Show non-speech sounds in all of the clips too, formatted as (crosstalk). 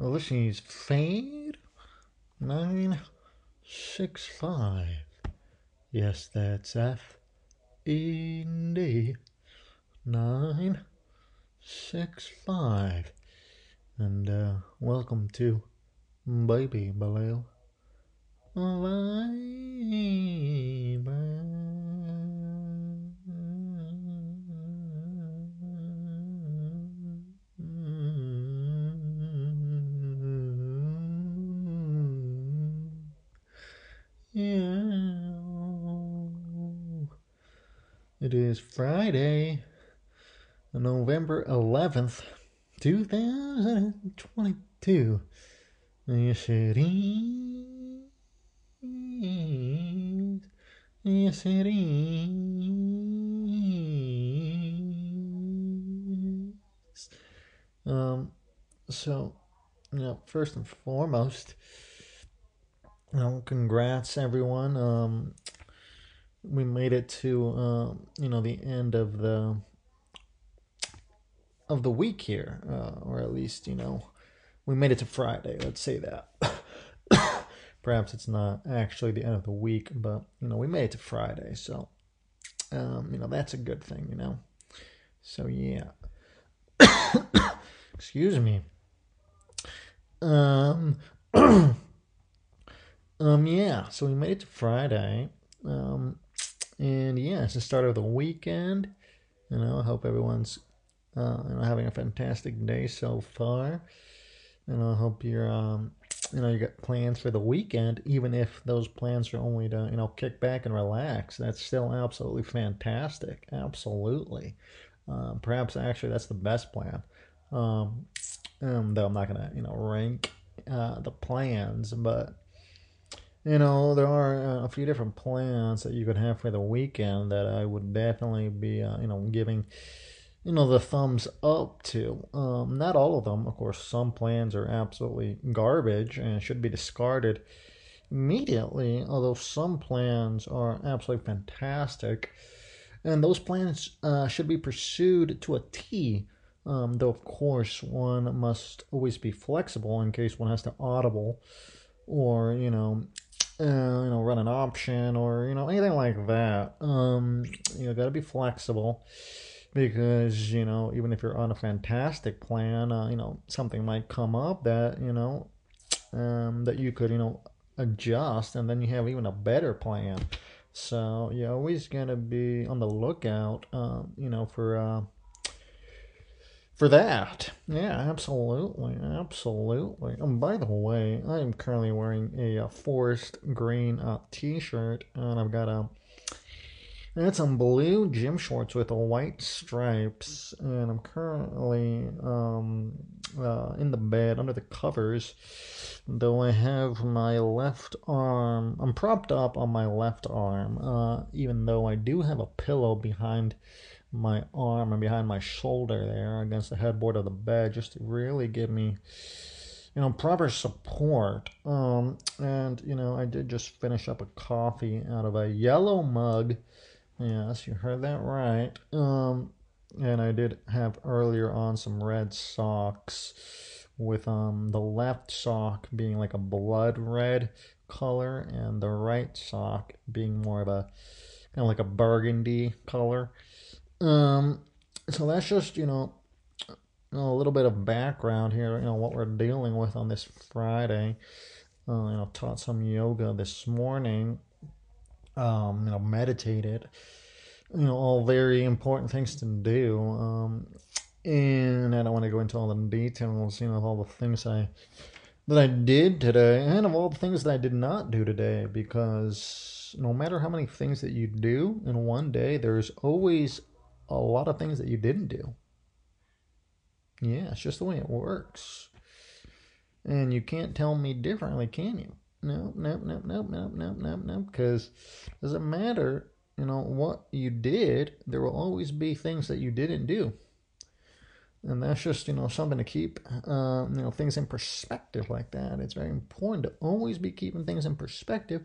Well, this is Fed 965. Yes, that's F E D 965. And uh, welcome to Baby Baleo. It is Friday, November 11th, 2022. Yes, it is. Yes, it is. Um, so, you know, first and foremost, know, congrats everyone. Um, we made it to um, you know the end of the of the week here, uh, or at least you know we made it to Friday. Let's say that. (coughs) Perhaps it's not actually the end of the week, but you know we made it to Friday, so um, you know that's a good thing, you know. So yeah. (coughs) Excuse me. Um. (coughs) um. Yeah. So we made it to Friday. Um and yeah, it's the start of the weekend. You know, I hope everyone's uh, you know having a fantastic day so far. And I hope you're um, you know you got plans for the weekend, even if those plans are only to you know kick back and relax. That's still absolutely fantastic. Absolutely. Um, perhaps actually that's the best plan. Um, um, though I'm not gonna you know rank uh, the plans, but you know, there are uh, a few different plans that you could have for the weekend that I would definitely be, uh, you know, giving, you know, the thumbs up to. Um, not all of them, of course. Some plans are absolutely garbage and should be discarded immediately. Although some plans are absolutely fantastic, and those plans uh, should be pursued to a T. Um, though of course one must always be flexible in case one has to audible or you know uh, you know, run an option or you know anything like that. Um, you know, got to be flexible because you know even if you're on a fantastic plan, uh, you know something might come up that you know um, that you could you know adjust, and then you have even a better plan. So you're always gonna be on the lookout, uh, you know, for uh, for that. Yeah, absolutely, absolutely. And by the way, I am currently wearing a, uh, forest green uh, t-shirt, and I've got a and some blue gym shorts with white stripes, and I'm currently um, uh, in the bed under the covers. Though I have my left arm, I'm propped up on my left arm, uh, even though I do have a pillow behind my arm and behind my shoulder there against the headboard of the bed just to really give me you know proper support. Um and you know i did just finish up a coffee out of a yellow mug. Yes you heard that right. Um and i did have earlier on some red socks with um the left sock being like a blood red color and the right sock being more of a kind of like a burgundy color um, so that's just you know a little bit of background here. You know what we're dealing with on this Friday. Uh, you know, taught some yoga this morning. Um, you know, meditated. You know, all very important things to do. Um, and I don't want to go into all the details. You know, of all the things I that I did today, and of all the things that I did not do today, because no matter how many things that you do in one day, there's always a lot of things that you didn't do. Yeah, it's just the way it works. And you can't tell me differently, can you? No, no, no, no, no, no, no, no, because doesn't matter, you know, what you did, there will always be things that you didn't do. And that's just, you know, something to keep, uh, you know, things in perspective like that. It's very important to always be keeping things in perspective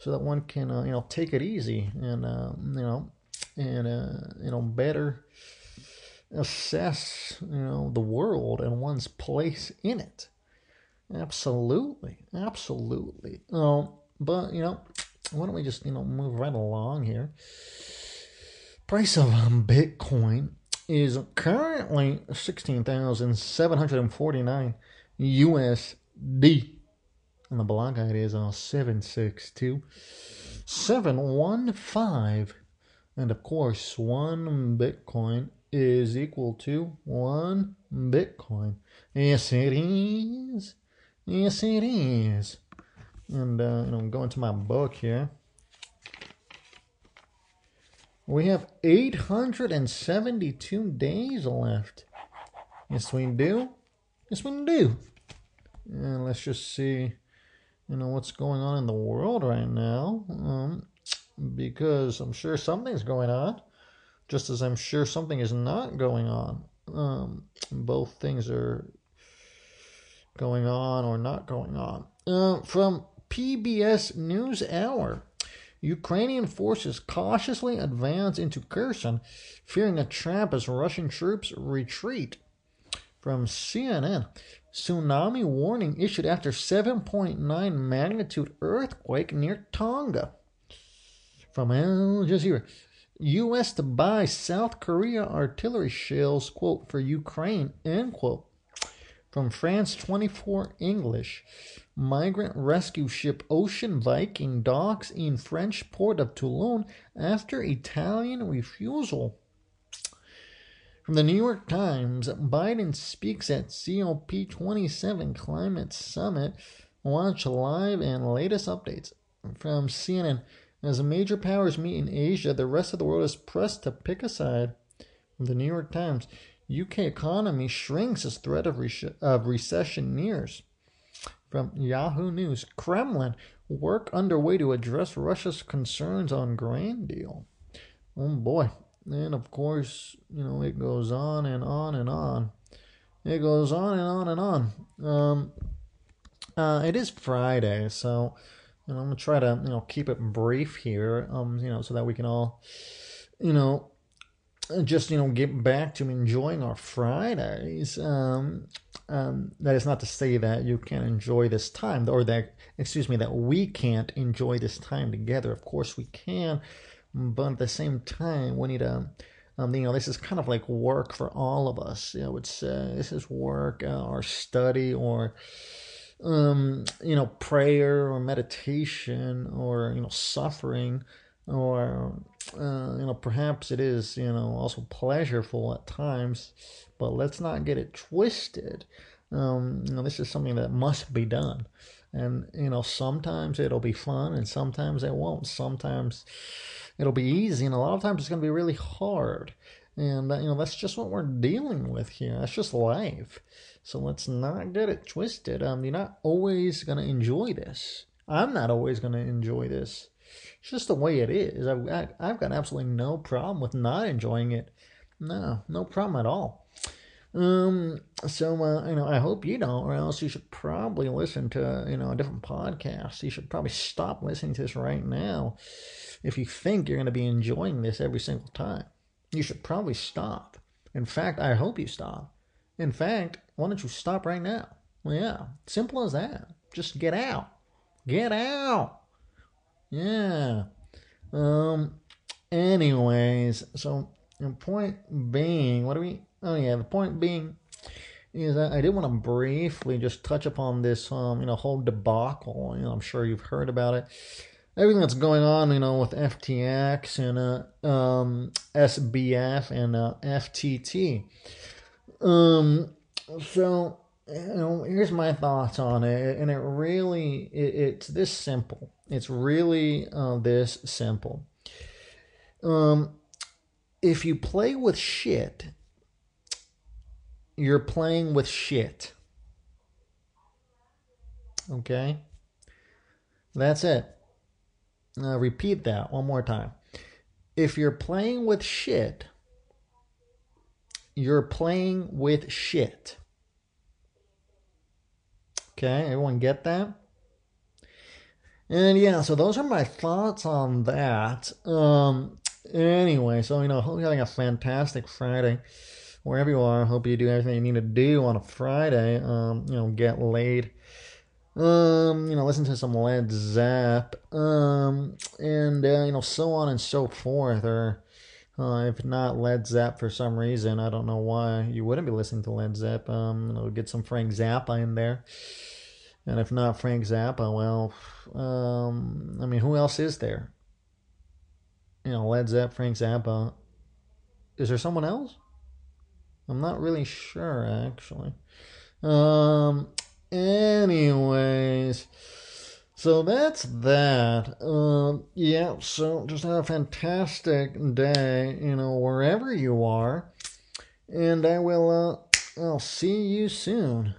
so that one can, uh, you know, take it easy and, uh, you know, and uh, you know better assess you know the world and one's place in it Absolutely, absolutely. Um, but you know, why don't we just you know move right along here? Price of um, Bitcoin is currently sixteen thousand seven hundred and forty nine USD. And the block height is on 762 715. And of course, one Bitcoin is equal to one Bitcoin. Yes, it is. Yes, it is. And, uh, you know, going to my book here. We have 872 days left. Yes, we do. Yes, we do. And let's just see, you know, what's going on in the world right now. Um, because I'm sure something's going on, just as I'm sure something is not going on. Um, both things are going on or not going on. Uh, from PBS News Hour. Ukrainian forces cautiously advance into Kherson, fearing a trap as Russian troops retreat. From CNN, tsunami warning issued after 7.9 magnitude earthquake near Tonga. From Al Jazeera, U.S. to buy South Korea artillery shells, quote, for Ukraine, end quote. From France 24 English, migrant rescue ship Ocean Viking docks in French port of Toulon after Italian refusal. From the New York Times, Biden speaks at COP27 Climate Summit. Watch live and latest updates. From CNN, as the major powers meet in Asia, the rest of the world is pressed to pick a side. From the New York Times, UK economy shrinks as threat of, re- of recession nears. From Yahoo News, Kremlin work underway to address Russia's concerns on grain deal. Oh boy. And of course, you know, it goes on and on and on. It goes on and on and on. Um, uh, it is Friday, so know, I'm gonna try to you know keep it brief here. Um, you know, so that we can all, you know, just you know get back to enjoying our Fridays. Um, um, that is not to say that you can't enjoy this time, or that excuse me, that we can't enjoy this time together. Of course, we can, but at the same time, we need to. Um, you know, this is kind of like work for all of us. You know, it's uh, this is work uh, or study or um, you know prayer or meditation or you know suffering or uh, you know, perhaps it is, you know, also pleasureful at times, but let's not get it twisted. Um, you know, this is something that must be done. And, you know, sometimes it'll be fun and sometimes it won't. Sometimes it'll be easy and a lot of times it's going to be really hard. And, uh, you know, that's just what we're dealing with here. That's just life. So let's not get it twisted. Um, you're not always going to enjoy this. I'm not always going to enjoy this. It's just the way it is. I've, I've got absolutely no problem with not enjoying it. No, no problem at all. Um, so uh, you know, I hope you don't, or else you should probably listen to you know a different podcast. You should probably stop listening to this right now if you think you're going to be enjoying this every single time. You should probably stop. In fact, I hope you stop. In fact, why don't you stop right now? Yeah, simple as that. Just get out. Get out. Yeah. Um. Anyways, so the point being, what do we? Oh yeah, the point being is that I did want to briefly just touch upon this, um, you know, whole debacle. You know, I'm sure you've heard about it. Everything that's going on, you know, with FTX and uh, um, SBF and uh, FTT. Um, so you know, here's my thoughts on it, and it really it, it's this simple. It's really uh, this simple. Um, if you play with shit, you're playing with shit. Okay? That's it. Now repeat that one more time. If you're playing with shit, you're playing with shit. Okay, everyone get that? And yeah, so those are my thoughts on that. Um, anyway, so you know, hope you're having a fantastic Friday. wherever you are, hope you do everything you need to do on a Friday. Um, you know, get laid. Um, you know, listen to some Led Zepp. Um, and uh, you know, so on and so forth. Or uh, if not Led Zepp for some reason, I don't know why you wouldn't be listening to Led Zepp. Um, you know, get some Frank Zappa in there. And if not Frank Zappa, well, um, I mean, who else is there? You know, Led Zepp, Frank Zappa. Is there someone else? I'm not really sure, actually. Um, anyways, so that's that. Um, yeah, so just have a fantastic day, you know, wherever you are. And I will, uh, I'll see you soon.